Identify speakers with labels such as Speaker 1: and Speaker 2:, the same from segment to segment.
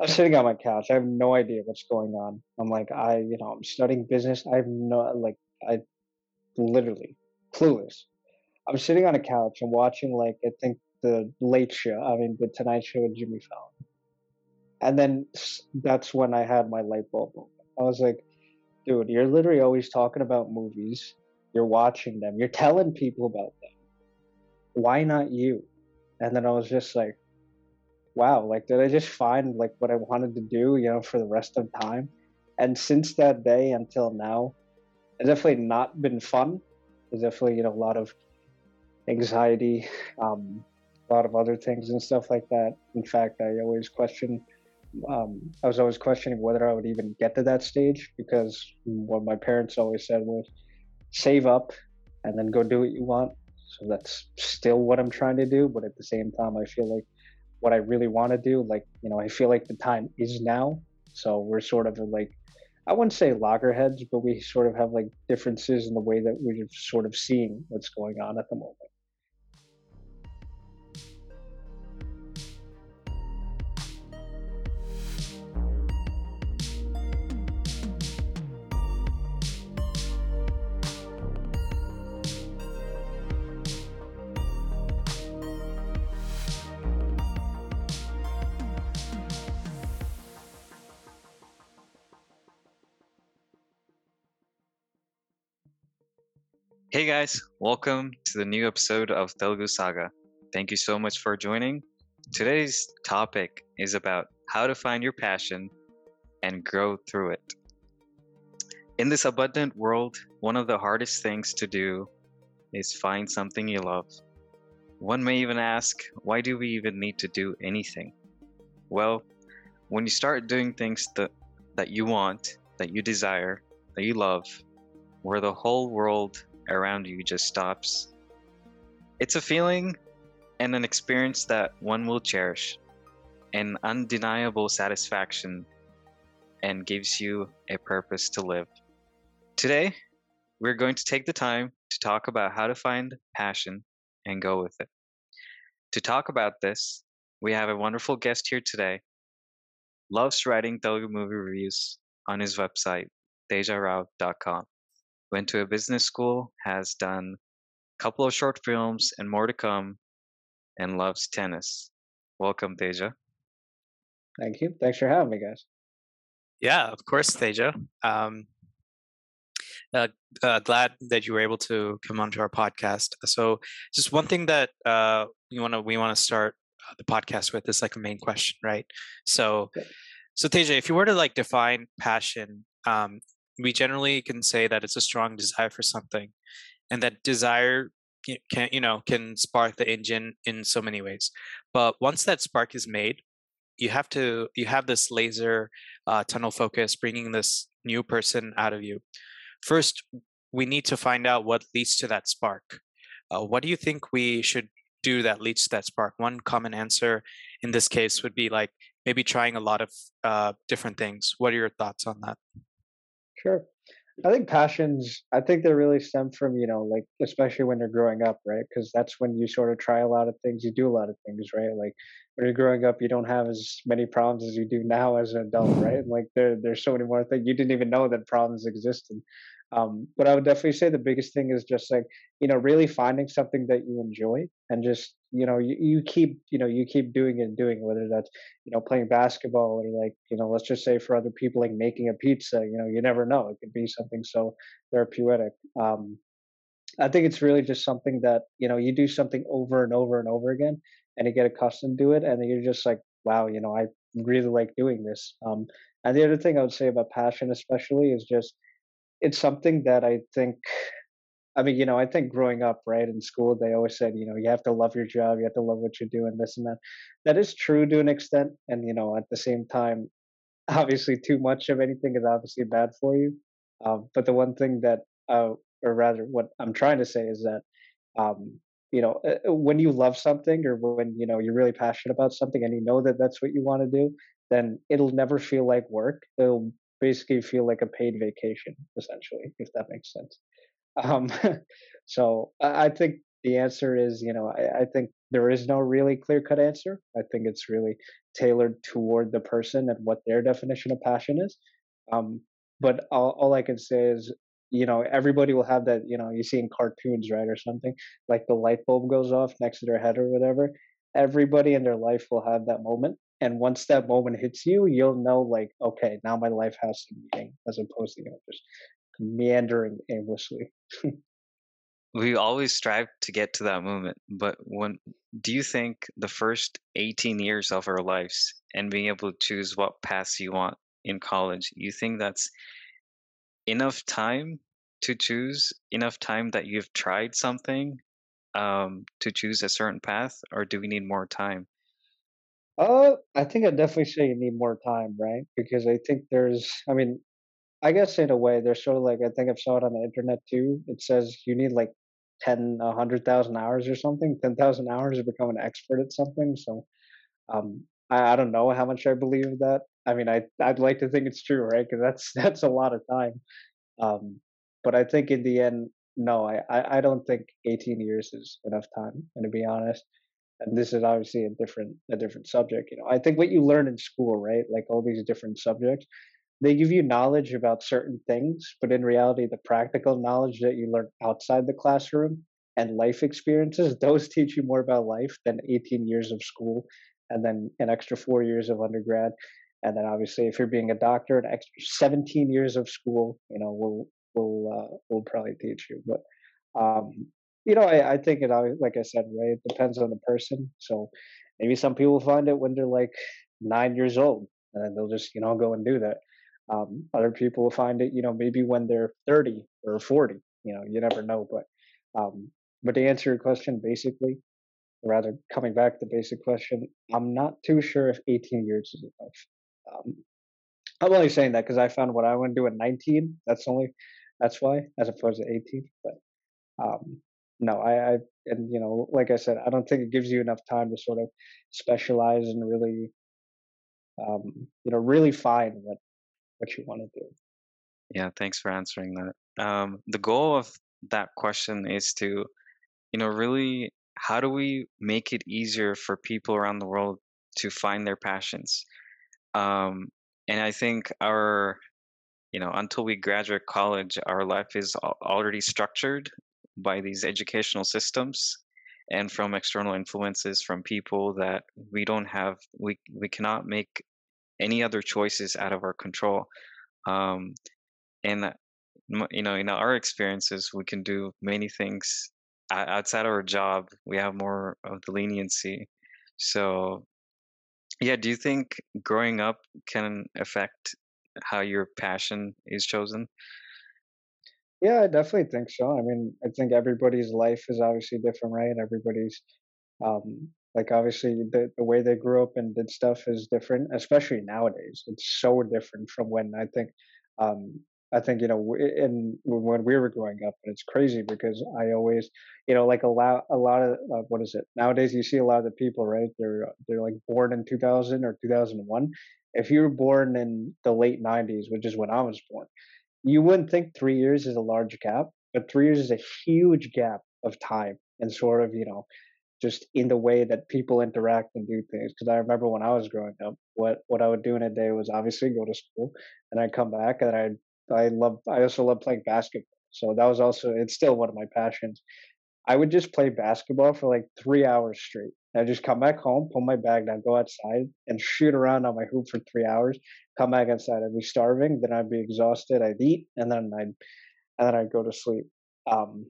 Speaker 1: I'm sitting on my couch. I have no idea what's going on. I'm like, I, you know, I'm studying business. I have no, like, I literally clueless. I'm sitting on a couch and watching, like, I think the Late Show. I mean, the Tonight Show with Jimmy Fallon. And then that's when I had my light bulb moment. I was like, dude, you're literally always talking about movies. You're watching them. You're telling people about them. Why not you? And then I was just like, wow, like did I just find like what I wanted to do, you know, for the rest of time? And since that day until now, it's definitely not been fun. There's definitely, you know, a lot of anxiety, um, a lot of other things and stuff like that. In fact, I always question um, I was always questioning whether I would even get to that stage because what my parents always said was save up and then go do what you want. So that's still what I'm trying to do. But at the same time, I feel like what I really want to do. Like, you know, I feel like the time is now. So we're sort of like, I wouldn't say loggerheads, but we sort of have like differences in the way that we're sort of seeing what's going on at the moment.
Speaker 2: Hey guys, welcome to the new episode of Telugu Saga. Thank you so much for joining. Today's topic is about how to find your passion and grow through it. In this abundant world, one of the hardest things to do is find something you love. One may even ask, why do we even need to do anything? Well, when you start doing things that, that you want, that you desire, that you love, where the whole world around you just stops. It's a feeling and an experience that one will cherish, an undeniable satisfaction, and gives you a purpose to live. Today, we're going to take the time to talk about how to find passion and go with it. To talk about this, we have a wonderful guest here today. Loves writing Telugu movie reviews on his website, tejarao.com went to a business school, has done a couple of short films and more to come, and loves tennis. Welcome, Teja.
Speaker 1: Thank you. Thanks for having me, guys.
Speaker 3: Yeah, of course, Teja. Um, uh, uh, glad that you were able to come onto our podcast. So, just one thing that uh, we want to we want to start uh, the podcast with is like a main question, right? So, okay. so Teja, if you were to like define passion, um, we generally can say that it's a strong desire for something and that desire can you know can spark the engine in so many ways. But once that spark is made you have to you have this laser uh, tunnel focus bringing this new person out of you. First we need to find out what leads to that spark. Uh, what do you think we should do that leads to that spark? One common answer in this case would be like maybe trying a lot of uh, different things. What are your thoughts on that
Speaker 1: Sure. I think passions, I think they really stem from, you know, like, especially when you're growing up, right? Because that's when you sort of try a lot of things, you do a lot of things, right? Like, when you're growing up, you don't have as many problems as you do now as an adult, right? Like, there, there's so many more things. You didn't even know that problems existed. Um, but I would definitely say the biggest thing is just like, you know, really finding something that you enjoy and just, you know, you, you keep, you know, you keep doing it and doing it, whether that's, you know, playing basketball or like, you know, let's just say for other people, like making a pizza, you know, you never know. It could be something so therapeutic. Um, I think it's really just something that, you know, you do something over and over and over again and you get accustomed to it. And then you're just like, wow, you know, I really like doing this. Um, and the other thing I would say about passion, especially, is just it's something that I think I mean, you know, I think growing up, right, in school, they always said, you know, you have to love your job, you have to love what you do, and this and that. That is true to an extent. And, you know, at the same time, obviously, too much of anything is obviously bad for you. Um, but the one thing that, uh, or rather, what I'm trying to say is that, um, you know, uh, when you love something or when, you know, you're really passionate about something and you know that that's what you want to do, then it'll never feel like work. It'll basically feel like a paid vacation, essentially, if that makes sense. Um, so I think the answer is, you know, I, I think there is no really clear cut answer. I think it's really tailored toward the person and what their definition of passion is. Um, but all, all I can say is, you know, everybody will have that, you know, you see in cartoons, right, or something, like the light bulb goes off next to their head or whatever. Everybody in their life will have that moment. And once that moment hits you, you'll know, like, okay, now my life has some meaning, as opposed to, you know, just meandering aimlessly.
Speaker 2: we always strive to get to that moment but when do you think the first 18 years of our lives and being able to choose what path you want in college you think that's enough time to choose enough time that you've tried something um, to choose a certain path or do we need more time
Speaker 1: Uh, I think I definitely say you need more time, right? Because I think there's, I mean, I guess in a way, there's sort of like, I think I've saw it on the internet too. It says you need like 10, a 100,000 hours or something, 10,000 hours to become an expert at something. So, um, I, I don't know how much I believe that. I mean, I, I'd like to think it's true, right? Because that's, that's a lot of time. Um, but I think in the end, no, I, I, I don't think 18 years is enough time. And to be honest, and this is obviously a different a different subject you know i think what you learn in school right like all these different subjects they give you knowledge about certain things but in reality the practical knowledge that you learn outside the classroom and life experiences those teach you more about life than 18 years of school and then an extra four years of undergrad. And then obviously if you're being a doctor an extra 17 years of school you know will will uh, will probably teach you. But um you know, I, I think it, like I said, right, it depends on the person. So maybe some people find it when they're like nine years old and they'll just, you know, go and do that. Um, other people will find it, you know, maybe when they're 30 or 40, you know, you never know. But, um, but to answer your question, basically, rather coming back to the basic question, I'm not too sure if 18 years is enough. Um, I'm only saying that because I found what I want to do at 19. That's only, that's why, as opposed to 18. But, um, no, I, I, and you know, like I said, I don't think it gives you enough time to sort of specialize and really, um, you know, really find what what you want to do.
Speaker 2: yeah thanks for answering that um, the goal of that question is to you know really how do we make it easier for people around the world to find their passions um, and i think our you know until we graduate college our life is already structured by these educational systems and from external influences from people that we don't have we we cannot make any other choices out of our control. Um, and you know in our experiences we can do many things outside our job we have more of the leniency. So yeah do you think growing up can affect how your passion is chosen
Speaker 1: Yeah, I definitely think so. I mean, I think everybody's life is obviously different, right? Everybody's um, like obviously the the way they grew up and did stuff is different, especially nowadays. It's so different from when I think um, I think you know in when we were growing up, and it's crazy because I always you know like a lot a lot of uh, what is it nowadays you see a lot of the people right they're they're like born in 2000 or 2001 if you were born in the late 90s which is when i was born you wouldn't think three years is a large gap, but three years is a huge gap of time and sort of, you know, just in the way that people interact and do things. Because I remember when I was growing up, what what I would do in a day was obviously go to school, and I'd come back, and I I love I also love playing basketball. So that was also it's still one of my passions. I would just play basketball for like three hours straight. I'd just come back home, pull my bag down, go outside, and shoot around on my hoop for three hours. Come back inside. I'd be starving, then I'd be exhausted. I'd eat, and then I'd and then I'd go to sleep. Um,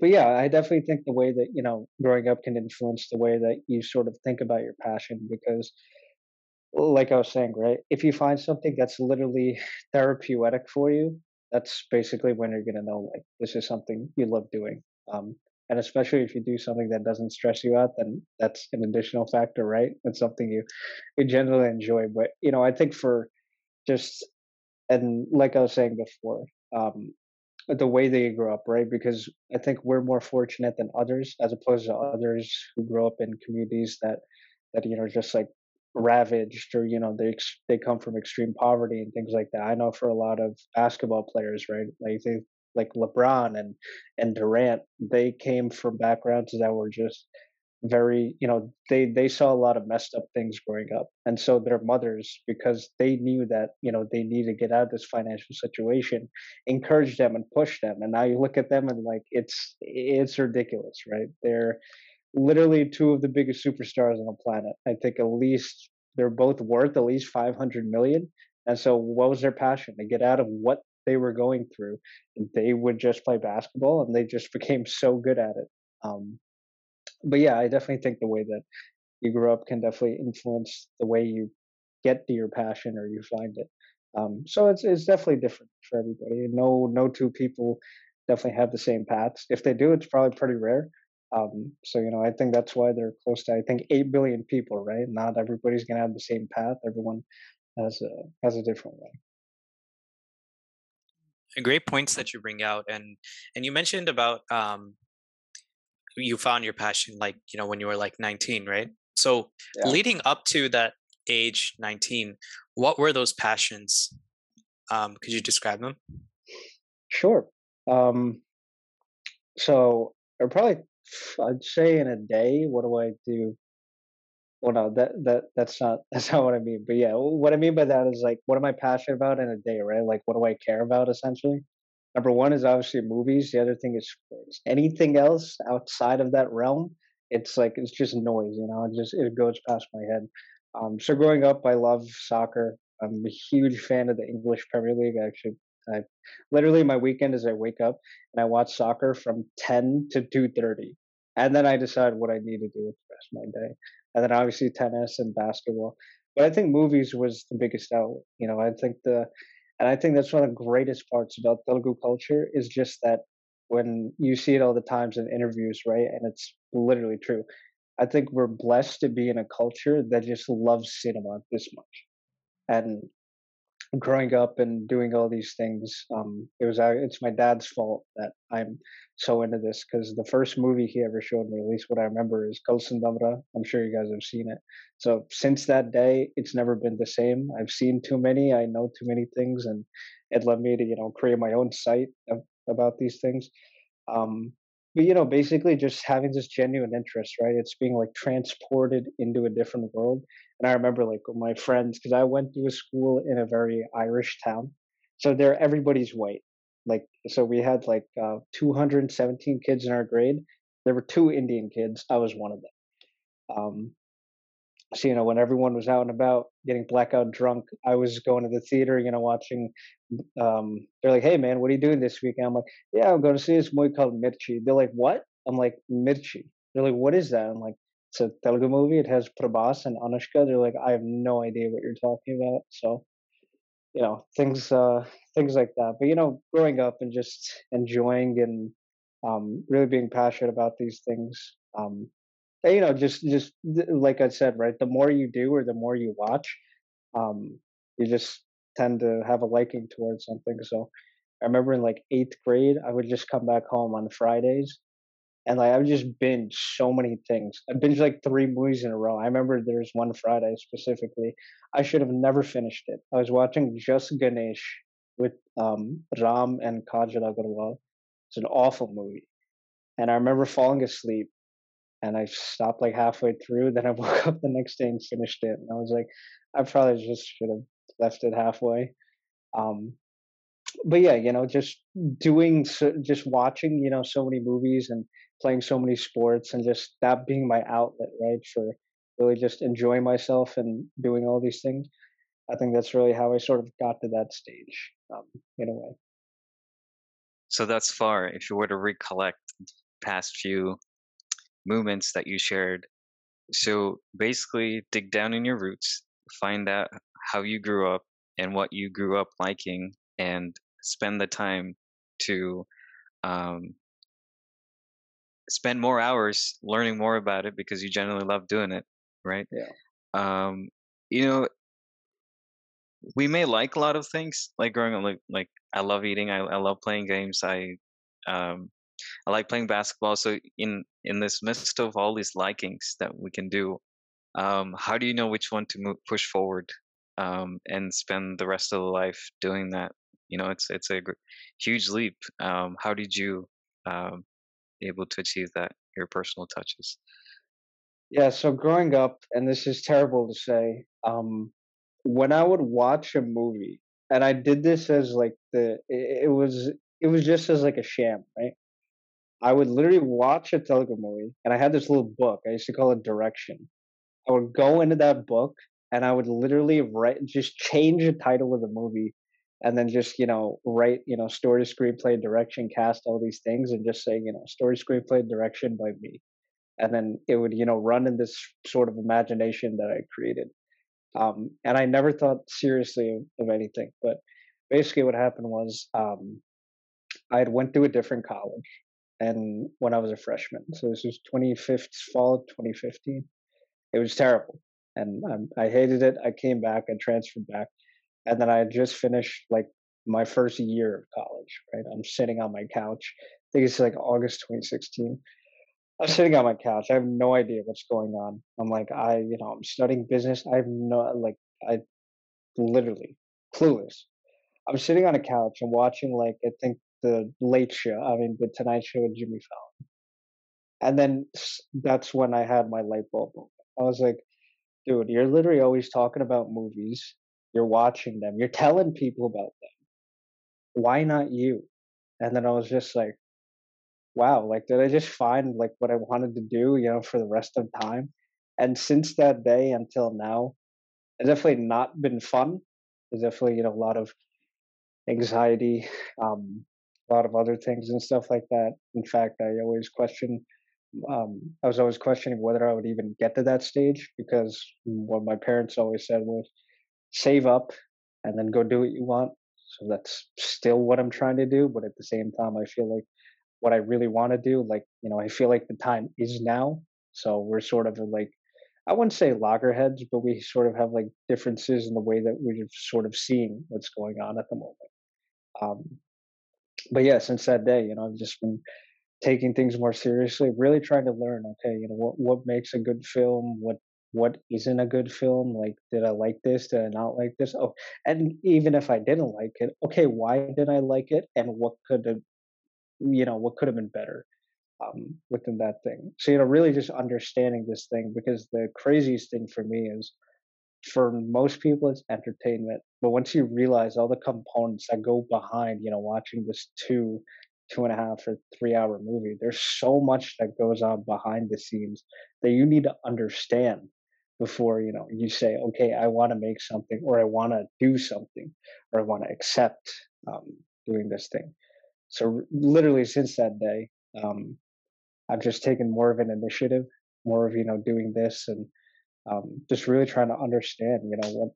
Speaker 1: but yeah, I definitely think the way that you know growing up can influence the way that you sort of think about your passion because like I was saying, right? If you find something that's literally therapeutic for you, that's basically when you're gonna know like this is something you love doing. Um, and especially if you do something that doesn't stress you out, then that's an additional factor, right? It's something you you generally enjoy. But you know, I think for just and like I was saying before, um, the way they grew up, right? Because I think we're more fortunate than others, as opposed to others who grow up in communities that that you know just like ravaged or you know they they come from extreme poverty and things like that. I know for a lot of basketball players, right? Like they like LeBron and and Durant, they came from backgrounds that were just very you know they they saw a lot of messed up things growing up. And so their mothers because they knew that you know they need to get out of this financial situation encouraged them and pushed them. And now you look at them and like it's it's ridiculous right? They're literally two of the biggest superstars on the planet. I think at least they're both worth at least 500 million. And so what was their passion? To get out of what they were going through they would just play basketball and they just became so good at it um, but yeah, I definitely think the way that you grew up can definitely influence the way you get to your passion or you find it. Um, so it's it's definitely different for everybody. No no two people definitely have the same paths. If they do, it's probably pretty rare. Um, so you know, I think that's why they're close to I think eight billion people, right? Not everybody's gonna have the same path. Everyone has a has a different way.
Speaker 3: Great points that you bring out, and and you mentioned about um, you found your passion like you know when you were like 19 right? So yeah. leading up to that age 19 what were those passions? Um could you describe them?
Speaker 1: Sure. Um so or probably i'd say in a day what do i do well no that that that's not that's not what i mean but yeah what i mean by that is like what am i passionate about in a day right like what do i care about essentially number one is obviously movies. The other thing is sports. Anything else outside of that realm, it's like it's just noise. You know, it just it goes past my head. Um, so growing up, I love soccer. I'm a huge fan of the English Premier League. Actually, I literally my weekend is I wake up and I watch soccer from 10 to 2:30, and then I decide what I need to do with the rest of my day. And then obviously tennis and basketball. But I think movies was the biggest outlet. You know, I think the and I think that's one of the greatest parts about Telugu culture is just that when you see it all the times in interviews, right? And it's literally true. I think we're blessed to be in a culture that just loves cinema this much. And growing up and doing all these things, um, it was it's my dad's fault that I'm so into this because the first movie he ever showed me, at least what I remember, is Kalisundam Raa. I'm sure you guys have seen it. So since that day, it's never been the same. I've seen too many, I know too many things, and it led me to you know create my own site of, about these things. Um, but you know, basically just having this genuine interest, right? It's being like transported into a different world and I remember like my friends, because I went to a school in a very Irish town. So there, everybody's white. Like, so we had like uh, 217 kids in our grade. There were two Indian kids. I was one of them. Um, so, you know, when everyone was out and about getting blackout drunk, I was going to the theater, you know, watching. Um, they're like, hey, man, what are you doing this weekend? I'm like, yeah, I'm going to see this movie called Mirchi. They're like, what? I'm like, Mirchi. They're like, what is that? I'm like, it's a Telugu movie. It has Prabhas and Anushka. They're like, I have no idea what you're talking about. So, you know, things uh, things like that. But you know, growing up and just enjoying and um, really being passionate about these things. Um, you know, just just like I said, right. The more you do, or the more you watch, um, you just tend to have a liking towards something. So, I remember in like eighth grade, I would just come back home on Fridays and like I've just binged so many things. I binged like three movies in a row. I remember there's one Friday specifically. I should have never finished it. I was watching Just Ganesh with um, Ram and Kajal Agarwal. It's an awful movie, and I remember falling asleep, and I stopped like halfway through. Then I woke up the next day and finished it, and I was like, I probably just should have left it halfway. Um, but yeah, you know, just doing, so, just watching, you know, so many movies and playing so many sports and just that being my outlet, right, for really just enjoying myself and doing all these things. I think that's really how I sort of got to that stage, um, in a way.
Speaker 2: So that's far. If you were to recollect past few movements that you shared, so basically dig down in your roots, find out how you grew up and what you grew up liking, and spend the time to um, spend more hours learning more about it because you generally love doing it, right?
Speaker 1: Yeah.
Speaker 2: Um, you know, we may like a lot of things like growing up. Like, like I love eating. I, I love playing games. I um, I like playing basketball. So in in this midst of all these likings that we can do, um, how do you know which one to move, push forward um, and spend the rest of the life doing that? you know it's it's a huge leap. Um, how did you um, able to achieve that? Your personal touches.
Speaker 1: Yeah, so growing up, and this is terrible to say, um, when I would watch a movie, and I did this as like the it, it was it was just as like a sham, right? I would literally watch a Telugu movie, and I had this little book. I used to call it Direction. I would go into that book, and I would literally write, just change the title of the movie, and then just you know write you know story, screenplay, direction, cast, all these things, and just say you know story, screenplay, direction by me and then it would you know run in this sort of imagination that i created um, and i never thought seriously of, anything but basically what happened was um, i had went to a different college and when i was a freshman so this was 25th fall of 2015 it was terrible and um, i hated it i came back i transferred back and then i had just finished like my first year of college right i'm sitting on my couch i think it's like august 2016 I'm sitting on my couch. I have no idea what's going on. I'm like, I, you know, I'm studying business. I have no, like, I literally clueless. I'm sitting on a couch and watching, like, I think the Late Show. I mean, the Tonight Show with Jimmy Fallon. And then that's when I had my light bulb. I was like, dude, you're literally always talking about movies. You're watching them. You're telling people about them. Why not you? And then I was just like, wow, like did I just find like what I wanted to do, you know, for the rest of time? And since that day until now, it's definitely not been fun. There's definitely, you know, a lot of anxiety, um, lot of other things and stuff like that. In fact, I always question um, I was always questioning whether I would even get to that stage because what my parents always said was save up and then go do what you want. So that's still what I'm trying to do. But at the same time, I feel like what I really want to do. Like, you know, I feel like the time is now. So we're sort of like, I wouldn't say loggerheads, but we sort of have like differences in the way that we're sort of seeing what's going on at the moment. Um, but yeah, since that day, you know, I've just been taking things more seriously, really trying to learn. Okay, you know, what what makes a good film? What what isn't a good film? Like, did I like this? Did I not like this? Oh, and even if I didn't like it, okay, why did I like it? And what could have you know what could have been better um, within that thing. So you know, really just understanding this thing because the craziest thing for me is for most people it's entertainment, but once you realize all the components that go behind, you know, watching this two, two and a half or three hour movie, there's so much that goes on behind the scenes that you need to understand before you know you say okay i want to make something or i want to do something or i want to accept um, doing this thing. So literally since that day, um, I've just taken more of an initiative, more of you know doing this, and um, just really trying to understand you know what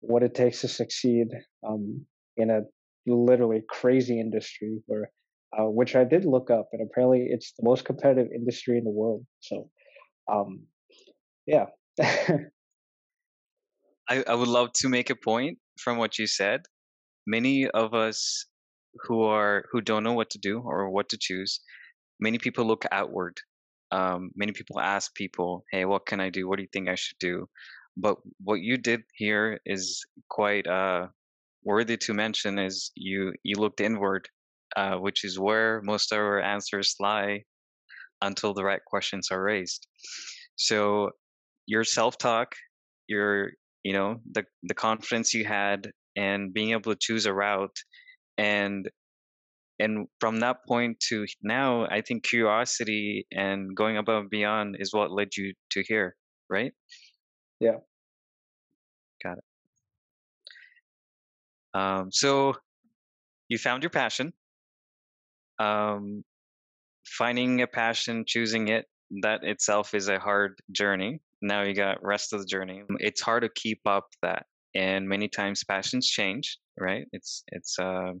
Speaker 1: what it takes to succeed um, in a literally crazy industry where uh, which I did look up, and apparently it's the most competitive industry in the world. So, um, yeah.
Speaker 2: I, I would love to make a point from what you said. Many of us who are who don't know what to do or what to choose many people look outward um, many people ask people hey what can i do? What do you think i should do? But what you did here is quite uh, worthy to mention is you you looked inward uh, which is where most of our answers lie until the right questions are raised. So your self-talk your you know the the confidence you had and being able to choose a route and and from that point to now i think curiosity and going above and beyond is what led you to here right?
Speaker 1: Yeah.
Speaker 2: Got it. Um, so you found your passion. Um, finding a passion choosing it that itself is a hard journey. Now you got rest of the journey. It's hard to keep up that and many times passions change right? It's it's uh,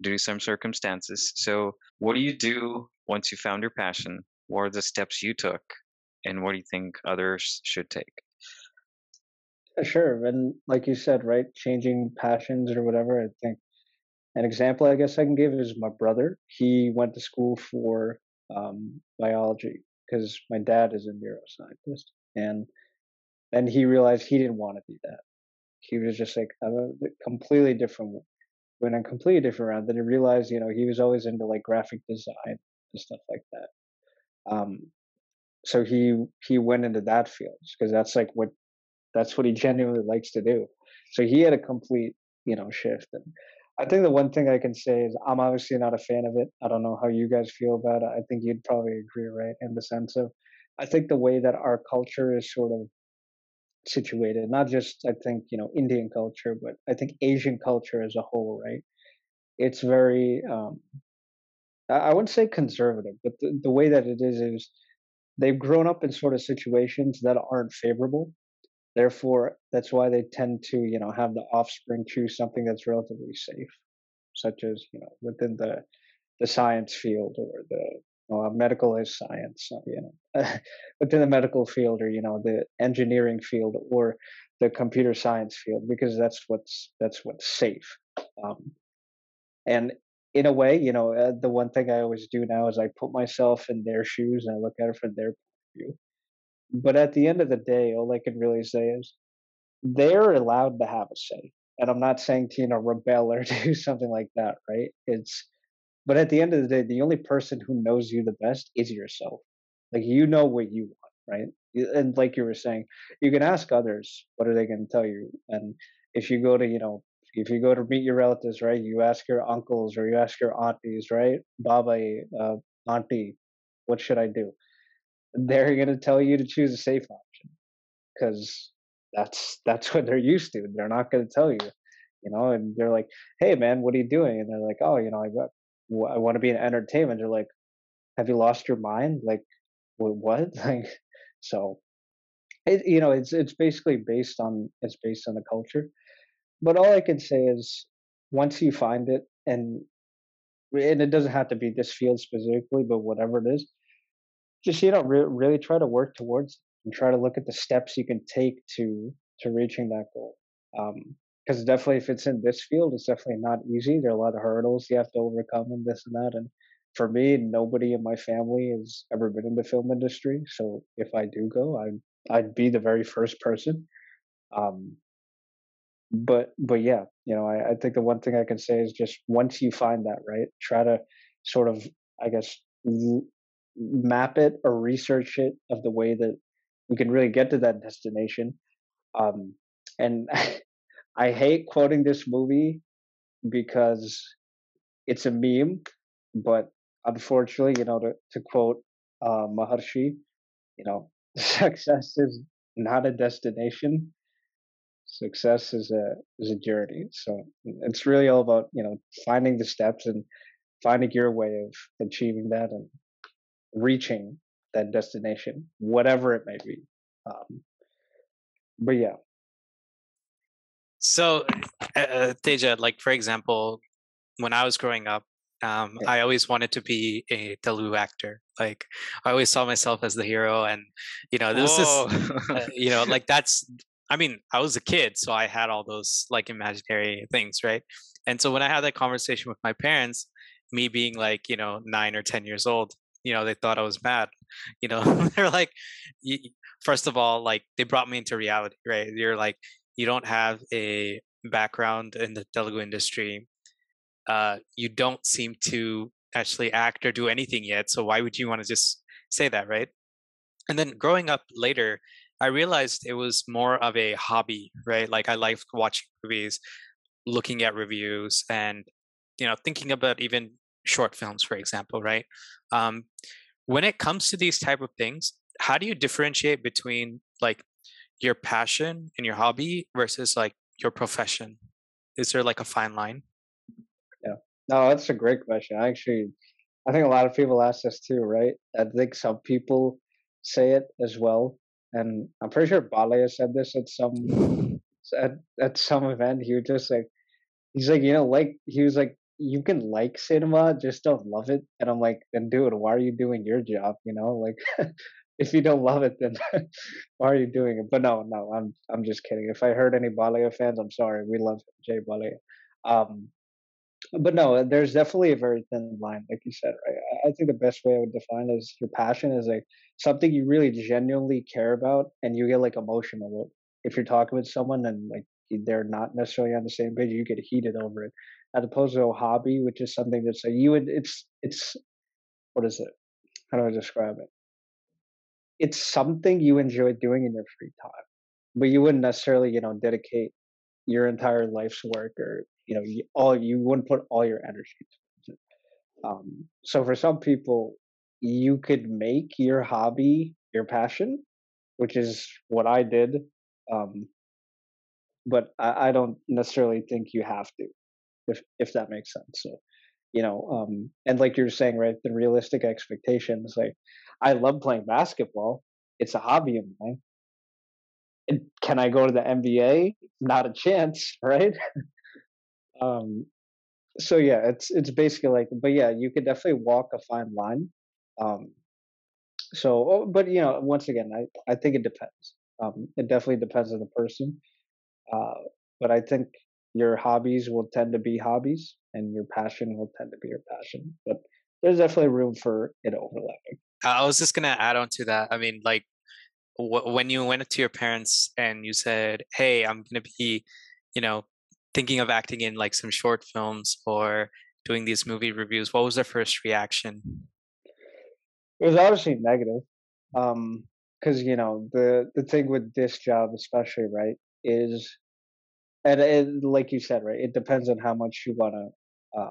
Speaker 2: due to some circumstances. So what do you do once you found your passion? What are the steps you took? And what do you think others should take?
Speaker 1: Sure and like you said right changing passions or whatever i think an example i guess i can give is my brother. He went to school for um, biology because my dad is a neuroscientist and and he realized he didn't want to do that he was just like a completely different went a completely different route. Then he realized, you know, he was always into like graphic design and stuff like that. Um, so he he went into that field because that's like what that's what he genuinely likes to do. So he had a complete, you know, shift. And I think the one thing I can say is I'm obviously not a fan of it. I don't know how you guys feel about it. I think you'd probably agree, right? In the sense of, I think the way that our culture is sort of situated, not just I think you know Indian culture, but I think Asian culture as a whole, right? It's very um, I wouldn't say conservative, but the, the way that it is is they've grown up in sort of situations that aren't favorable. Therefore, that's why they tend to you know have the offspring choose something that's relatively safe, such as you know within the the science field or the uh, medical is science, you know, within the medical field or you know the engineering field or the computer science field because that's what's that's what's safe. Um, and in a way, you know, uh, the one thing I always do now is I put myself in their shoes and I look at it from their view. But at the end of the day, all I can really say is they're allowed to have a say. And I'm not saying to you know rebel or do something like that, right? It's but at the end of the day, the only person who knows you the best is yourself. Like you know what you want, right? And like you were saying, you can ask others, what are they going to tell you? And if you go to, you know, if you go to meet your relatives, right, you ask your uncles or you ask your aunties, right, Baba, uh, auntie, what should I do? They're going to tell you to choose a safe option because that's that's what they're used to. They're not going to tell you, you know. And they're like, "Hey, man, what are you doing?" And they're like, "Oh, you know, I got I want to be in entertainment. They're like, have you lost your mind? Like, what? Like, so, it, you know, it's it's basically based on it's based on the culture. But all I can say is, once you find it, and and it doesn't have to be this field specifically, but whatever it is, just you know, re- really try to work towards and try to look at the steps you can take to to reaching that goal. Um, because definitely if it's in this field, it's definitely not easy. There are a lot of hurdles you have to overcome and this and that. And for me, nobody in my family has ever been in the film industry. So if I do go, I'd I'd be the very first person. Um, but but yeah, you know, I, I think the one thing I can say is just once you find that right, try to sort of I guess map it or research it of the way that you can really get to that destination. Um, and I hate quoting this movie because it's a meme, but unfortunately, you know, to, to quote uh, Maharshi, you know, success is not a destination. Success is a is a journey. So it's really all about you know finding the steps and finding your way of achieving that and reaching that destination, whatever it may be. Um, but yeah,
Speaker 3: so, uh, uh, Teja, like for example, when I was growing up, um, yeah. I always wanted to be a Telugu actor. Like I always saw myself as the hero, and you know, this is, uh, you know, like that's. I mean, I was a kid, so I had all those like imaginary things, right? And so when I had that conversation with my parents, me being like, you know, nine or ten years old, you know, they thought I was mad. You know, they're like, first of all, like they brought me into reality, right? You're like, you don't have a background in the Telugu industry, uh, you don't seem to actually act or do anything yet. So why would you want to just say that, right? And then growing up later, I realized it was more of a hobby, right? Like I liked watching movies, looking at reviews, and you know, thinking about even short films, for example, right? Um, when it comes to these type of things, how do you differentiate between like your passion and your hobby versus like your profession? Is there like a fine line?
Speaker 1: Yeah. No, that's a great question. I Actually, I think a lot of people ask this too, right? I think some people say it as well. And I'm pretty sure Balaya said this at some at, at some event. He was just like he's like, you know, like he was like, you can like cinema, just don't love it. And I'm like, then dude, why are you doing your job? You know, like if you don't love it, then why are you doing it? But no, no, I'm I'm just kidding. If I heard any Balaya fans, I'm sorry. We love Jay Balaya. Um, but no, there's definitely a very thin line, like you said, right? I think the best way I would define is your passion is like something you really genuinely care about, and you get like emotional if you're talking with someone and like they're not necessarily on the same page, you get heated over it. As opposed to a hobby, which is something that's like you would it's it's what is it? How do I describe it? It's something you enjoy doing in your free time, but you wouldn't necessarily, you know, dedicate your entire life's work or you know you, all you wouldn't put all your energy towards it. Um, so for some people, you could make your hobby your passion, which is what I did. Um, but I, I don't necessarily think you have to, if if that makes sense. So, you know, um, and like you're saying, right, the realistic expectations. Like, I love playing basketball. It's a hobby of mine. And can I go to the NBA? Not a chance, right? um, so yeah, it's it's basically like, but yeah, you could definitely walk a fine line. Um, so, oh, but you know, once again, I I think it depends. Um, it definitely depends on the person. Uh, but I think your hobbies will tend to be hobbies, and your passion will tend to be your passion. But there's definitely room for it overlapping.
Speaker 3: I was just gonna add on to that. I mean, like w- when you went to your parents and you said, "Hey, I'm gonna be," you know, thinking of acting in like some short films or doing these movie reviews. What was their first reaction?
Speaker 1: It was obviously negative, um, because you know the the thing with this job, especially, right, is, and it, like you said, right, it depends on how much you want to, uh,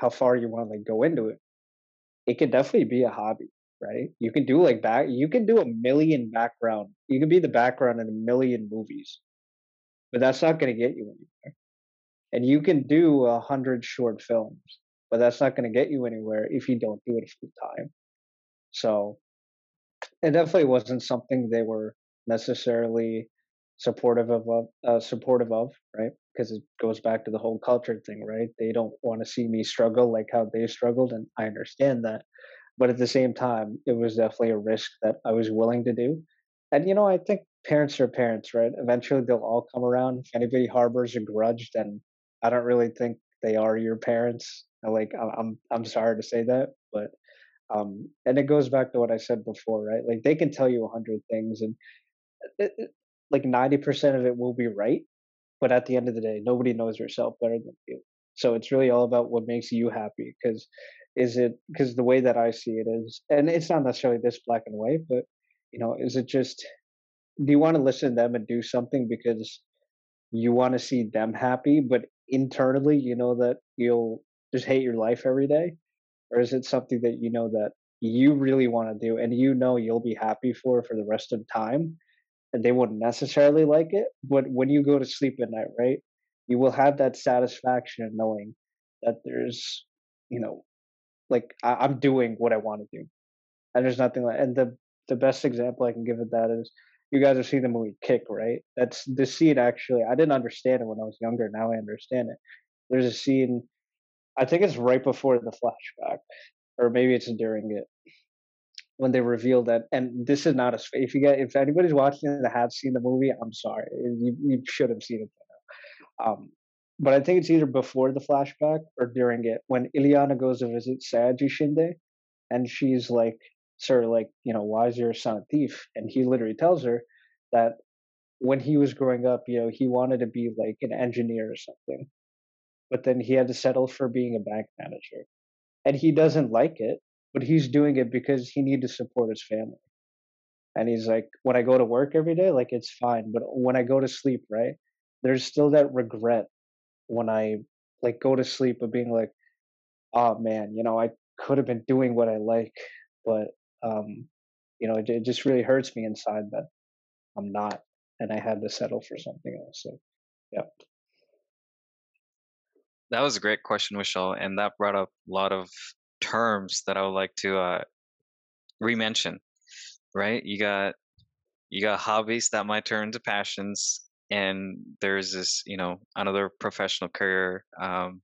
Speaker 1: how far you want to like go into it. It could definitely be a hobby, right? You can do like back, you can do a million background, you can be the background in a million movies, but that's not going to get you anywhere. And you can do a hundred short films, but that's not going to get you anywhere if you don't do it full time. So it definitely wasn't something they were necessarily supportive of, uh, supportive of, right? Because it goes back to the whole culture thing, right? They don't want to see me struggle like how they struggled, and I understand that. But at the same time, it was definitely a risk that I was willing to do. And you know, I think parents are parents, right? Eventually, they'll all come around. If anybody harbors a grudge, then I don't really think they are your parents. Like, I'm I'm sorry to say that, but um, and it goes back to what I said before, right? Like they can tell you a hundred things, and it, like ninety percent of it will be right, but at the end of the day, nobody knows yourself better than you. So it's really all about what makes you happy. Because is it because the way that I see it is, and it's not necessarily this black and white, but you know, is it just do you want to listen to them and do something because you want to see them happy, but internally you know that you'll just hate your life every day? or is it something that you know that you really want to do and you know you'll be happy for for the rest of time and they wouldn't necessarily like it but when you go to sleep at night right you will have that satisfaction knowing that there's you know like I, am doing what i want to do. And there's nothing like and the the best example i can give of that is you guys have seen the movie kick right? That's the scene actually i didn't understand it when i was younger now i understand it. There's a scene I think it's right before the flashback, or maybe it's during it when they reveal that. And this is not a if you get if anybody's watching and have seen the movie, I'm sorry, you, you should have seen it. Um, but I think it's either before the flashback or during it when Ileana goes to visit Sayaji Shinde, and she's like, "Sir, like, you know, why is your son a thief?" And he literally tells her that when he was growing up, you know, he wanted to be like an engineer or something but then he had to settle for being a bank manager. And he doesn't like it, but he's doing it because he needs to support his family. And he's like, when I go to work every day, like it's fine. But when I go to sleep, right, there's still that regret when I like go to sleep of being like, oh man, you know, I could have been doing what I like, but um, you know, it, it just really hurts me inside that I'm not, and I had to settle for something else. So, yeah.
Speaker 2: That was a great question, Vishal, and that brought up a lot of terms that I would like to uh, re-mention. Right? You got you got hobbies that might turn into passions, and there's this, you know, another professional career um,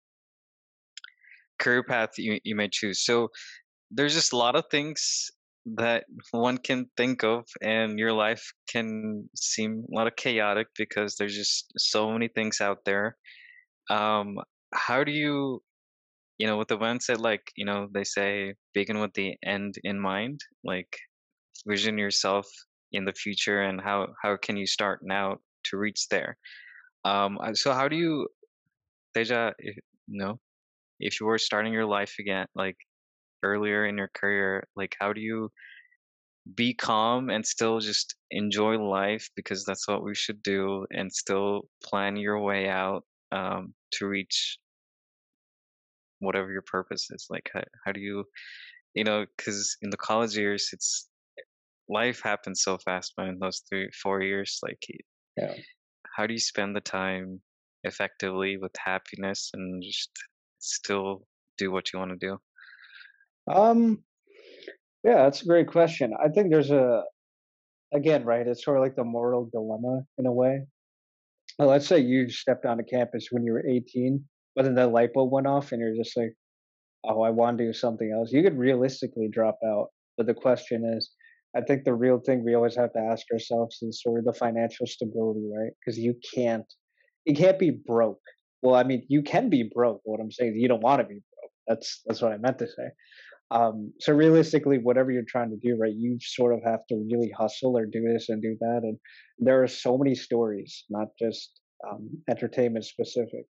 Speaker 2: career path you you may choose. So there's just a lot of things that one can think of, and your life can seem a lot of chaotic because there's just so many things out there. Um, how do you you know with the mindset like you know they say begin with the end in mind like vision yourself in the future and how how can you start now to reach there? Um, so how do you, Teja, if, no, if you were starting your life again, like earlier in your career, like how do you be calm and still just enjoy life because that's what we should do and still plan your way out um, to reach whatever your purpose is like how, how do you you know because in the college years it's life happens so fast man in those three four years like
Speaker 1: Yeah.
Speaker 2: how do you spend the time effectively with happiness and just still do what you want to do
Speaker 1: Um, yeah, that's a great question. I think there's a again, right? It's sort of like the moral dilemma in a way. Well, let's say you stepped onto campus when you were 18, but then the light bulb went off, and you're just like, "Oh, I want to do something else." You could realistically drop out, but the question is, I think the real thing we always have to ask ourselves is sort of the financial stability, right? Because you can't, you can't be broke. Well, I mean, you can be broke. What I'm saying is, you don't want to be broke. That's that's what I meant to say. Um, so realistically, whatever you're trying to do, right, you sort of have to really hustle or do this and do that. And there are so many stories, not just um, entertainment specific,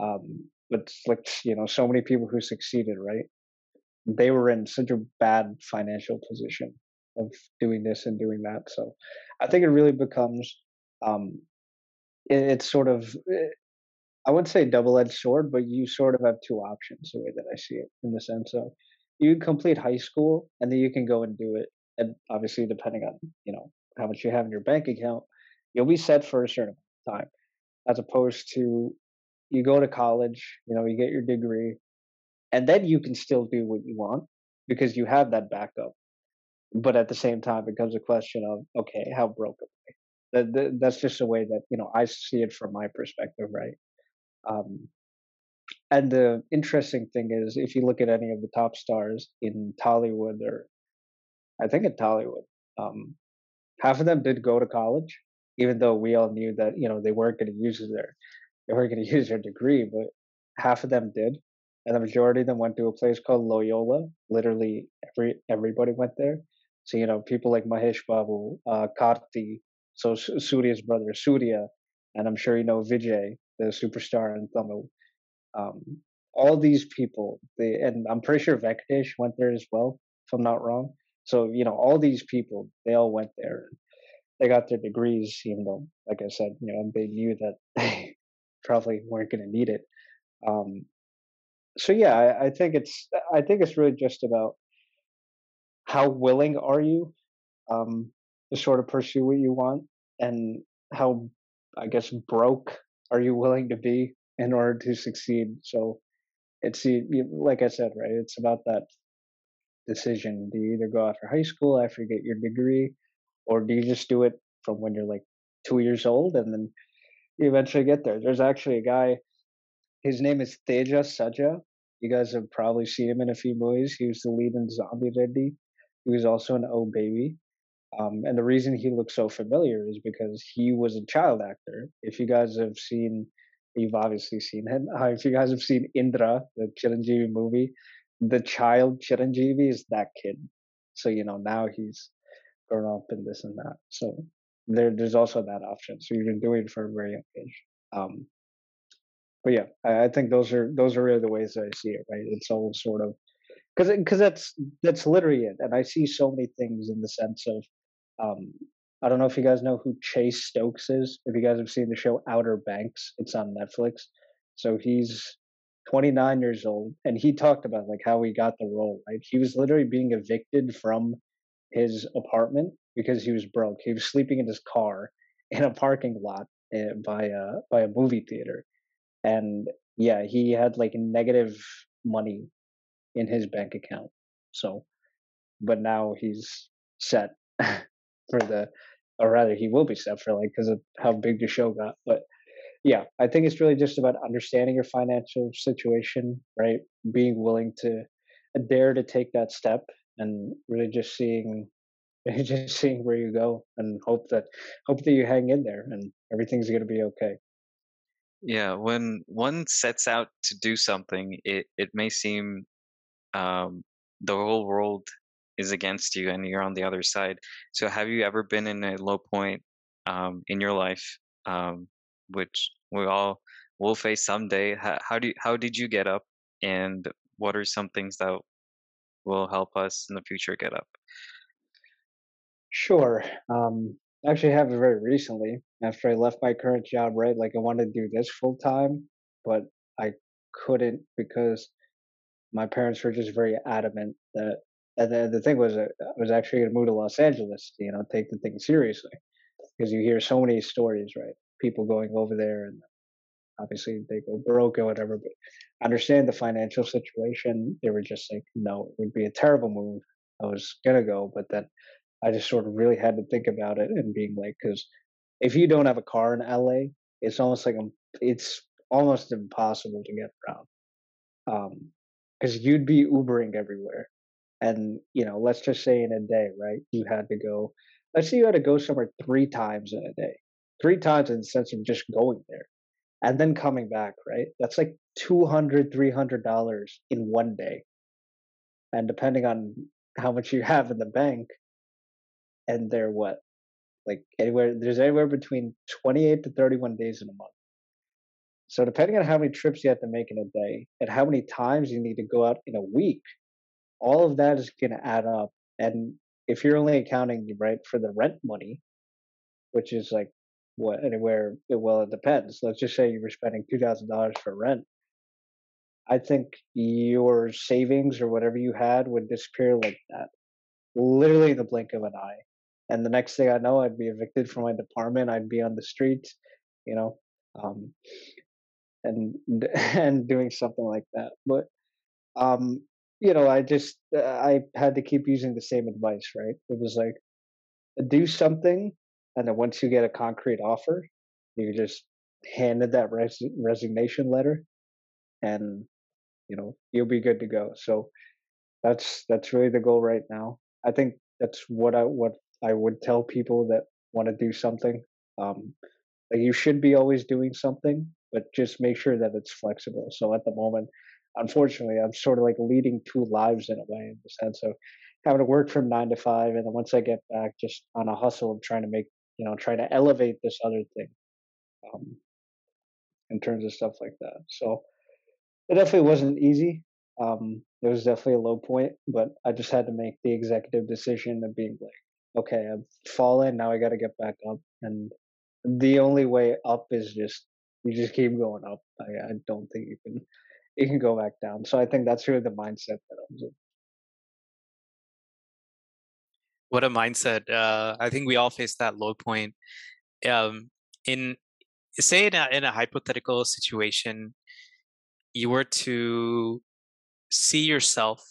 Speaker 1: um, but like you know, so many people who succeeded, right? They were in such a bad financial position of doing this and doing that. So I think it really becomes um, it, it's sort of eh, I wouldn't say double-edged sword, but you sort of have two options the way that I see it, in the sense of you complete high school and then you can go and do it. And obviously, depending on you know how much you have in your bank account, you'll be set for a certain time, as opposed to you go to college, you know, you get your degree, and then you can still do what you want because you have that backup. But at the same time, it becomes a question of okay, how broke am I? That, that, that's just the way that you know I see it from my perspective, right? Um, and the interesting thing is, if you look at any of the top stars in Tollywood, or I think in Tollywood, um, half of them did go to college, even though we all knew that you know they weren't going to use their they weren't going to use their degree, but half of them did, and the majority of them went to a place called Loyola. Literally, every everybody went there. So you know, people like Mahesh Babu, uh, Karthi, so Surya's brother Surya, and I'm sure you know Vijay, the superstar in Tamil um, all these people, they and I'm pretty sure Venkatesh went there as well, if I'm not wrong. So you know, all these people, they all went there. They got their degrees, even though, like I said, you know, they knew that they probably weren't going to need it. Um, so yeah, I, I think it's I think it's really just about how willing are you um, to sort of pursue what you want, and how I guess broke are you willing to be in order to succeed. So it's like I said, right? It's about that decision. Do you either go after high school after you get your degree, or do you just do it from when you're like two years old and then you eventually get there? There's actually a guy. His name is Teja Sajja. You guys have probably seen him in a few movies. He was the lead in Zombie Reddy. He was also in Oh Baby. Um, and the reason he looks so familiar is because he was a child actor. If you guys have seen You've obviously seen him. Uh, if you guys have seen Indra, the Chiranjeevi movie, the child Chiranjeevi is that kid. So you know now he's grown up and this and that. So there, there's also that option. So you can do it for a very young age. Um, but yeah, I, I think those are those are really the ways that I see it. Right? It's all sort of because because that's that's literally it. And I see so many things in the sense of um, I don't know if you guys know who Chase Stokes is. If you guys have seen the show Outer Banks, it's on Netflix. So he's 29 years old, and he talked about like how he got the role. Right, he was literally being evicted from his apartment because he was broke. He was sleeping in his car in a parking lot eh, by a by a movie theater, and yeah, he had like negative money in his bank account. So, but now he's set for the or rather he will be set for like because of how big the show got but yeah i think it's really just about understanding your financial situation right being willing to dare to take that step and really just seeing just seeing where you go and hope that hope that you hang in there and everything's going to be okay
Speaker 2: yeah when one sets out to do something it it may seem um the whole world is against you and you're on the other side. So have you ever been in a low point um, in your life, um, which We all will face someday. How, how do you, how did you get up, and what are some things that will help us in the future get up?
Speaker 1: Sure. Um, actually happened very recently after I left my current job, right? Like I wanted to do this full time, but I couldn't because my parents were just very adamant that and the, the thing was uh, I was actually going to move to Los Angeles, you know, take the thing seriously because you hear so many stories, right? People going over there and obviously they go broke or whatever, but understand the financial situation. They were just like, no, it would be a terrible move. I was going to go, but then I just sort of really had to think about it and being like, because if you don't have a car in LA, it's almost like it's almost impossible to get around. Um, because you'd be Ubering everywhere, and you know, let's just say in a day, right? You had to go. Let's say you had to go somewhere three times in a day, three times in the sense of just going there, and then coming back, right? That's like 200 300 dollars in one day, and depending on how much you have in the bank, and they're what like anywhere there's anywhere between 28 to 31 days in a month. So depending on how many trips you have to make in a day and how many times you need to go out in a week all of that is going to add up. And if you're only accounting right for the rent money which is like what anywhere well it depends. Let's just say you were spending $2000 for rent. I think your savings or whatever you had would disappear like that. Literally in the blink of an eye and the next thing I know, I'd be evicted from my department. I'd be on the streets, you know, um, and and doing something like that. But um, you know, I just uh, I had to keep using the same advice. Right? It was like do something, and then once you get a concrete offer, you just handed that res- resignation letter, and you know you'll be good to go. So that's that's really the goal right now. I think that's what I what I would tell people that want to do something. Um, like you should be always doing something, but just make sure that it's flexible. So at the moment, unfortunately, I'm sort of like leading two lives in a way, in the sense of having to work from nine to five, and then once I get back, just on a hustle of trying to make, you know, trying to elevate this other thing, um, in terms of stuff like that. So it definitely wasn't easy. Um, it was definitely a low point, but I just had to make the executive decision of being like, okay, I've fallen. Now I got to get back up. And the only way up is just you just keep going up. I, I don't think you can you can go back down. So I think that's really the mindset that I was in.
Speaker 3: What a mindset! Uh, I think we all face that low point. Um, in say in a, in a hypothetical situation, you were to see yourself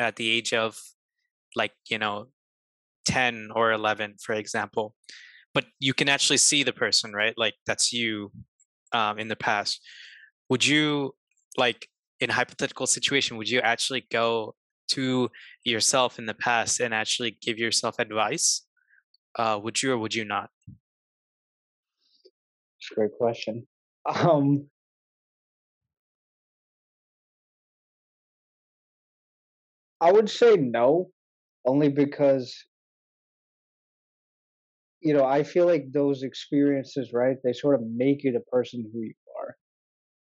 Speaker 3: at the age of like you know 10 or 11 for example but you can actually see the person right? Like that's you um, in the past. Would you like in hypothetical situation would you actually go to yourself in the past and actually give yourself advice? Uh, would you or would you not?
Speaker 1: Great question. Um i would say no only because you know, I feel like those experiences, right? They sort of make you the person who you are.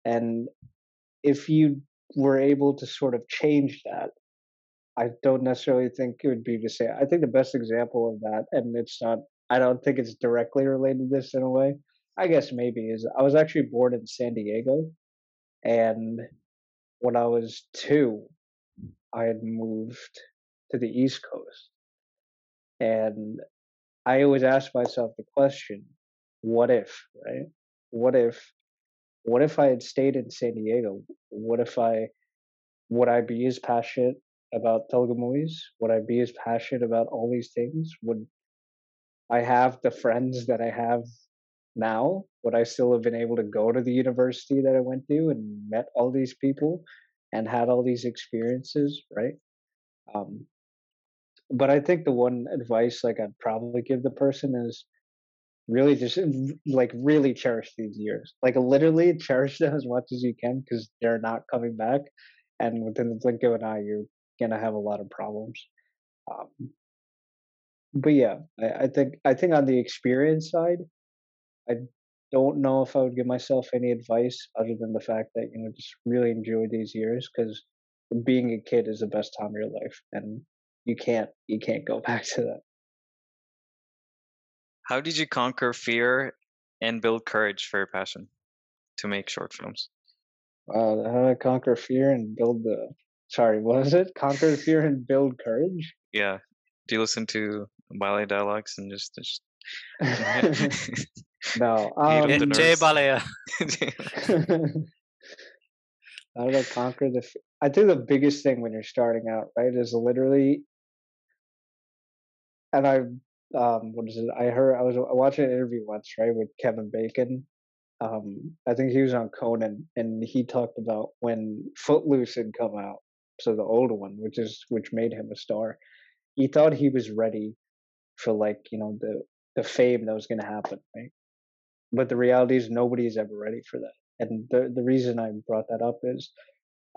Speaker 1: And if you were able to sort of change that, I don't necessarily think it would be the same. I think the best example of that, and it's not, I don't think it's directly related to this in a way. I guess maybe is I was actually born in San Diego. And when I was two, I had moved to the East Coast. And I always ask myself the question, what if, right? What if, what if I had stayed in San Diego? What if I, would I be as passionate about Telugu movies? Would I be as passionate about all these things? Would I have the friends that I have now? Would I still have been able to go to the university that I went to and met all these people and had all these experiences, right? Um, but I think the one advice like I'd probably give the person is really just like really cherish these years. Like literally cherish them as much as you can because they're not coming back, and within the blink of an eye, you're gonna have a lot of problems. Um, but yeah, I, I think I think on the experience side, I don't know if I would give myself any advice other than the fact that you know just really enjoy these years because being a kid is the best time of your life, and you can't you can't go back to that.
Speaker 2: How did you conquer fear and build courage for your passion to make short films?
Speaker 1: Uh, how to conquer fear and build the sorry, what was it? Conquer fear and build courage.
Speaker 2: Yeah. Do you listen to ballet dialogues and just, just
Speaker 1: no,
Speaker 2: Beat up
Speaker 1: um,
Speaker 2: the
Speaker 3: Jay
Speaker 2: nerves.
Speaker 3: Balayya.
Speaker 1: how to conquer the? f- I think the biggest thing when you're starting out, right, is literally, and I, um, what is it? I heard I was watching an interview once, right, with Kevin Bacon. Um, I think he was on Conan, and he talked about when Footloose had come out, so the old one, which is which made him a star. He thought he was ready for like you know the the fame that was going to happen, right? But the reality is nobody's ever ready for that. And the the reason I brought that up is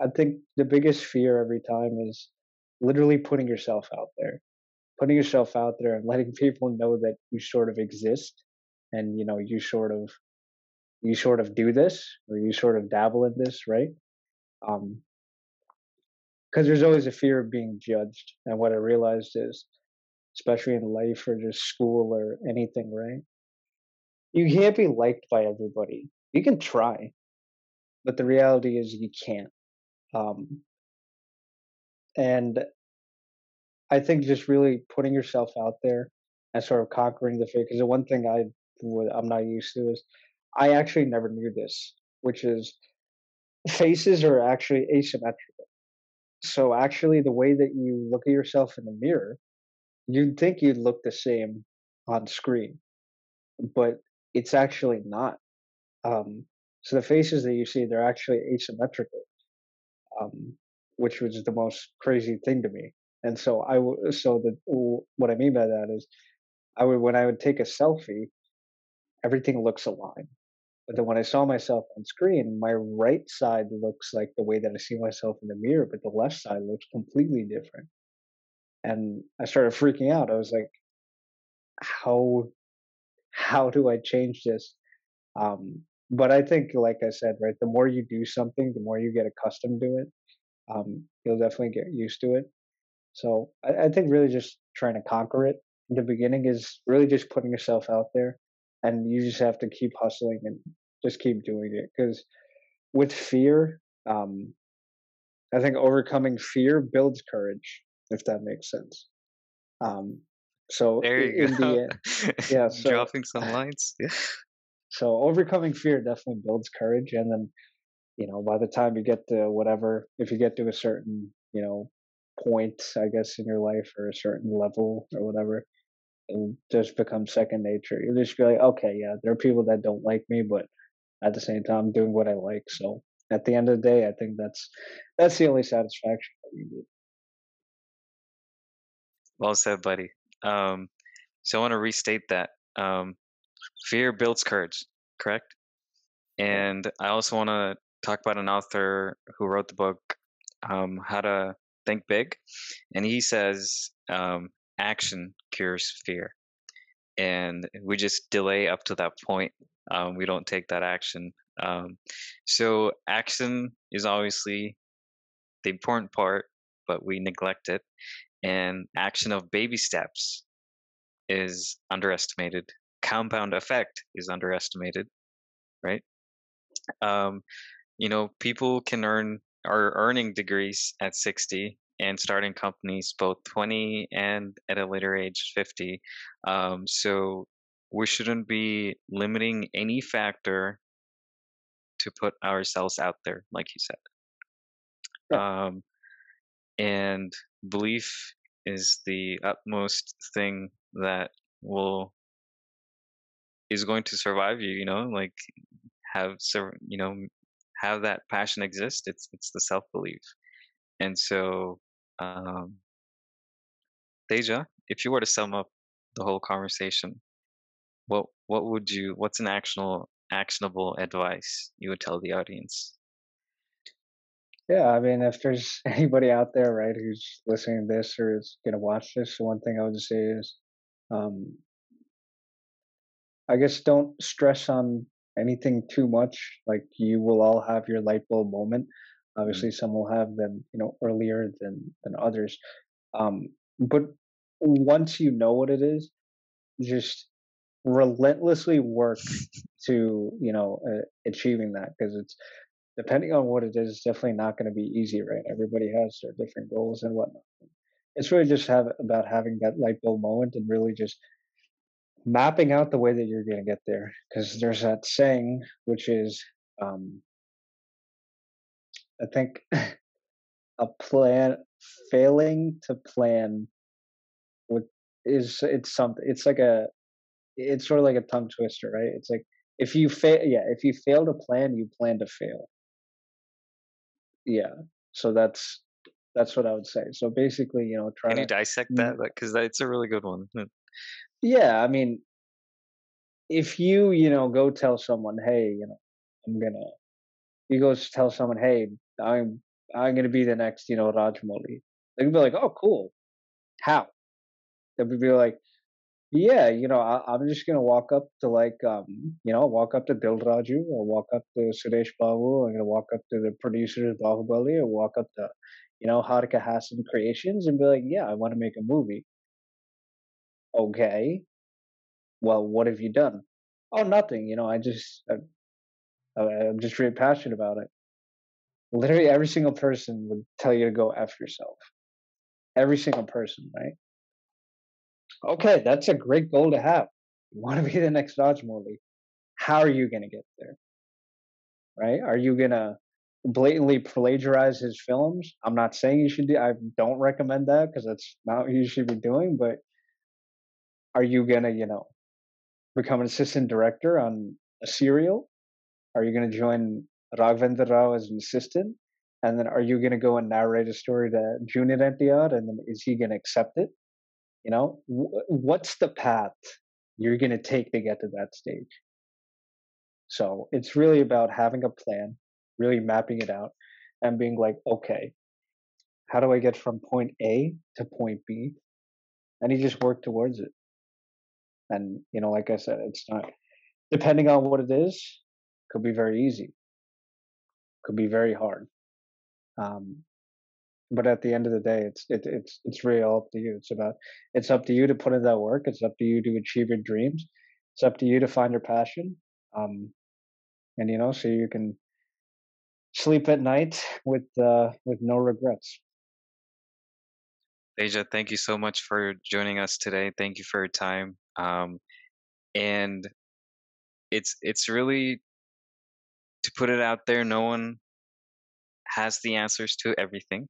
Speaker 1: I think the biggest fear every time is literally putting yourself out there. Putting yourself out there and letting people know that you sort of exist and you know you sort of you sort of do this or you sort of dabble in this, right? Um because there's always a fear of being judged. And what I realized is, especially in life or just school or anything, right? You can't be liked by everybody. You can try, but the reality is you can't. Um, and I think just really putting yourself out there and sort of conquering the fear. Because the one thing I would- I'm not used to is I actually never knew this, which is faces are actually asymmetrical. So actually, the way that you look at yourself in the mirror, you'd think you'd look the same on screen, but it's actually not. Um, so the faces that you see, they're actually asymmetrical, um, which was the most crazy thing to me. And so I, so the what I mean by that is, I would when I would take a selfie, everything looks aligned. But then when I saw myself on screen, my right side looks like the way that I see myself in the mirror, but the left side looks completely different. And I started freaking out. I was like, how how do I change this? Um, but I think, like I said, right, the more you do something, the more you get accustomed to it. Um, you'll definitely get used to it. So I, I think really just trying to conquer it in the beginning is really just putting yourself out there, and you just have to keep hustling and just keep doing it. Because with fear, um, I think overcoming fear builds courage, if that makes sense. Um, so
Speaker 2: there you
Speaker 1: in
Speaker 2: go.
Speaker 1: the end, yeah, so-
Speaker 2: Dropping some lines. Yeah.
Speaker 1: so overcoming fear definitely builds courage, and then you know by the time you get to whatever, if you get to a certain you know point, I guess in your life or a certain level or whatever, it'll just become second nature. You'll just be like, okay, yeah, there are people that don't like me, but at the same time, I'm doing what I like. So at the end of the day, I think that's that's the only satisfaction that you.
Speaker 2: Well said, buddy. Um, so I want to restate that. Um, fear builds courage, correct? And I also want to talk about an author who wrote the book, um, How to Think Big. And he says um, action cures fear. And we just delay up to that point. Um, we don't take that action. Um, so action is obviously the important part, but we neglect it and action of baby steps is underestimated compound effect is underestimated right um you know people can earn are earning degrees at 60 and starting companies both 20 and at a later age 50 um so we shouldn't be limiting any factor to put ourselves out there like you said. Um and belief is the utmost thing that will is going to survive you you know like have you know have that passion exist it's it's the self belief and so um Teja, if you were to sum up the whole conversation what what would you what's an actionable actionable advice you would tell the audience?
Speaker 1: Yeah, I mean, if there's anybody out there, right, who's listening to this or is gonna watch this, one thing I would say is, um, I guess don't stress on anything too much, like you will all have your light bulb moment.
Speaker 2: Mm-hmm.
Speaker 1: Obviously, some will have them, you know, earlier than than others. Um, but once you know what it is, just relentlessly work to you know uh, achieving that because it's depending on what it is it's definitely not going to be easy right everybody has their different goals and whatnot it's really just have about having that light bulb moment and really just mapping out the way that you're going to get there because there's that saying which is um i think a plan failing to plan with is it's something it's like a it's sort of like a tongue twister, right? It's like if you fail, yeah, if you fail to plan, you plan to fail. Yeah, so that's that's what I would say. So basically, you know, try
Speaker 2: Can you
Speaker 1: to
Speaker 2: dissect that? Because it's a really good one.
Speaker 1: Yeah. I mean, if you you know go tell someone, hey, you know, I'm gonna you go tell someone, hey, I'm I'm gonna be the next you know Rajamouli. They can be like, oh, cool. How? They'll be like, Yeah, you know, I, I'm just gonna walk up to like, um, you know, walk up to Dil Raju, or walk up to Suresh Babu. I'm gonna walk up to the producers of Bahubali, or walk up to, you know, Harika Hassine Creations, and be like, yeah, I want to make a movie. Okay, well, what have you done? Oh, nothing. You know, I just, uh, I, I- I'm just really passionate about it. Literally, every single person would tell you to go f yourself. Every single person, right? Okay, that's a great goal to have. You want to be the next dodge Rajamouli. How are you going to get there? Right? Are you going to blatantly plagiarize his films? I'm not saying you should do I don't recommend that because that's not what you should be doing, but are you going to, you know, become an assistant director on a serial? Are you going to join Raghavendra Rao as an assistant? And then are you going to go and narrate a story to Junior NTR? And then is he going to accept it? You know, wh- what's the path you're going to take to get to that stage? So it's really about having a plan, really mapping it out, and being like, okay, how do I get from point A to point B? And you just work towards it. And, you know, like I said, it's not, depending on what it is, could be very easy, could be very hard. Um, but at the end of the day, it's it, it's it's really all up to you. It's about it's up to you to put in that work. It's up to you to achieve your dreams. It's up to you to find your passion. Um, and you know, so you can sleep at night with uh, with no regrets.
Speaker 2: Teja, thank you so much for joining us today. Thank you for your time. Um, and it's it's really to put it out there. No one has the answers to everything,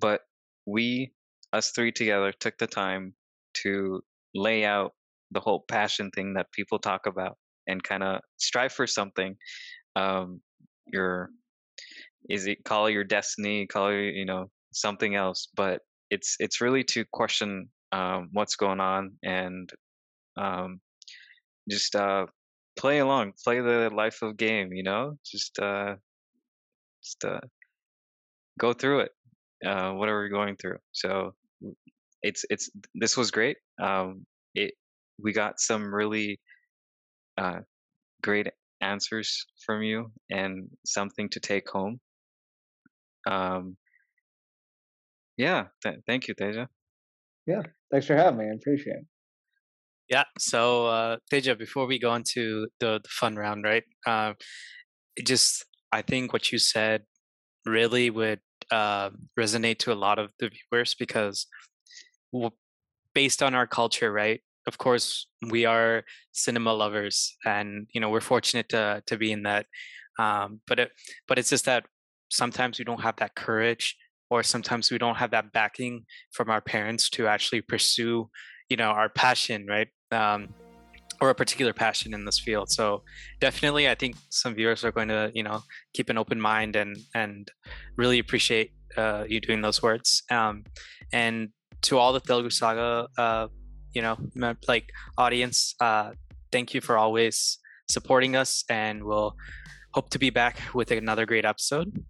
Speaker 2: but we, us three together, took the time to lay out the whole passion thing that people talk about and kind of strive for something. Um, your is it call your destiny, call it you know something else, but it's it's really to question um, what's going on and um, just uh, play along, play the life of game, you know, just uh, just uh, go through it, uh, whatever you're going through. So it's it's this was great. Um, it we got some really uh, great answers from you and something to take home. Um, yeah, th- thank you, Teja.
Speaker 1: Yeah, thanks for having me. I appreciate it.
Speaker 3: Yeah. So, uh, Teja, before we go into the, the fun round, right? Uh, just, I think what you said really would uh, resonate to a lot of the viewers because, based on our culture, right? Of course, we are cinema lovers, and you know we're fortunate to to be in that. Um, but it, but it's just that sometimes we don't have that courage, or sometimes we don't have that backing from our parents to actually pursue, you know, our passion, right? Um, or a particular passion in this field. So definitely, I think some viewers are going to, you know, keep an open mind and and really appreciate uh, you doing those words. Um, and to all the Telugu Saga, uh, you know, like audience, uh, thank you for always supporting us, and we'll hope to be back with another great episode.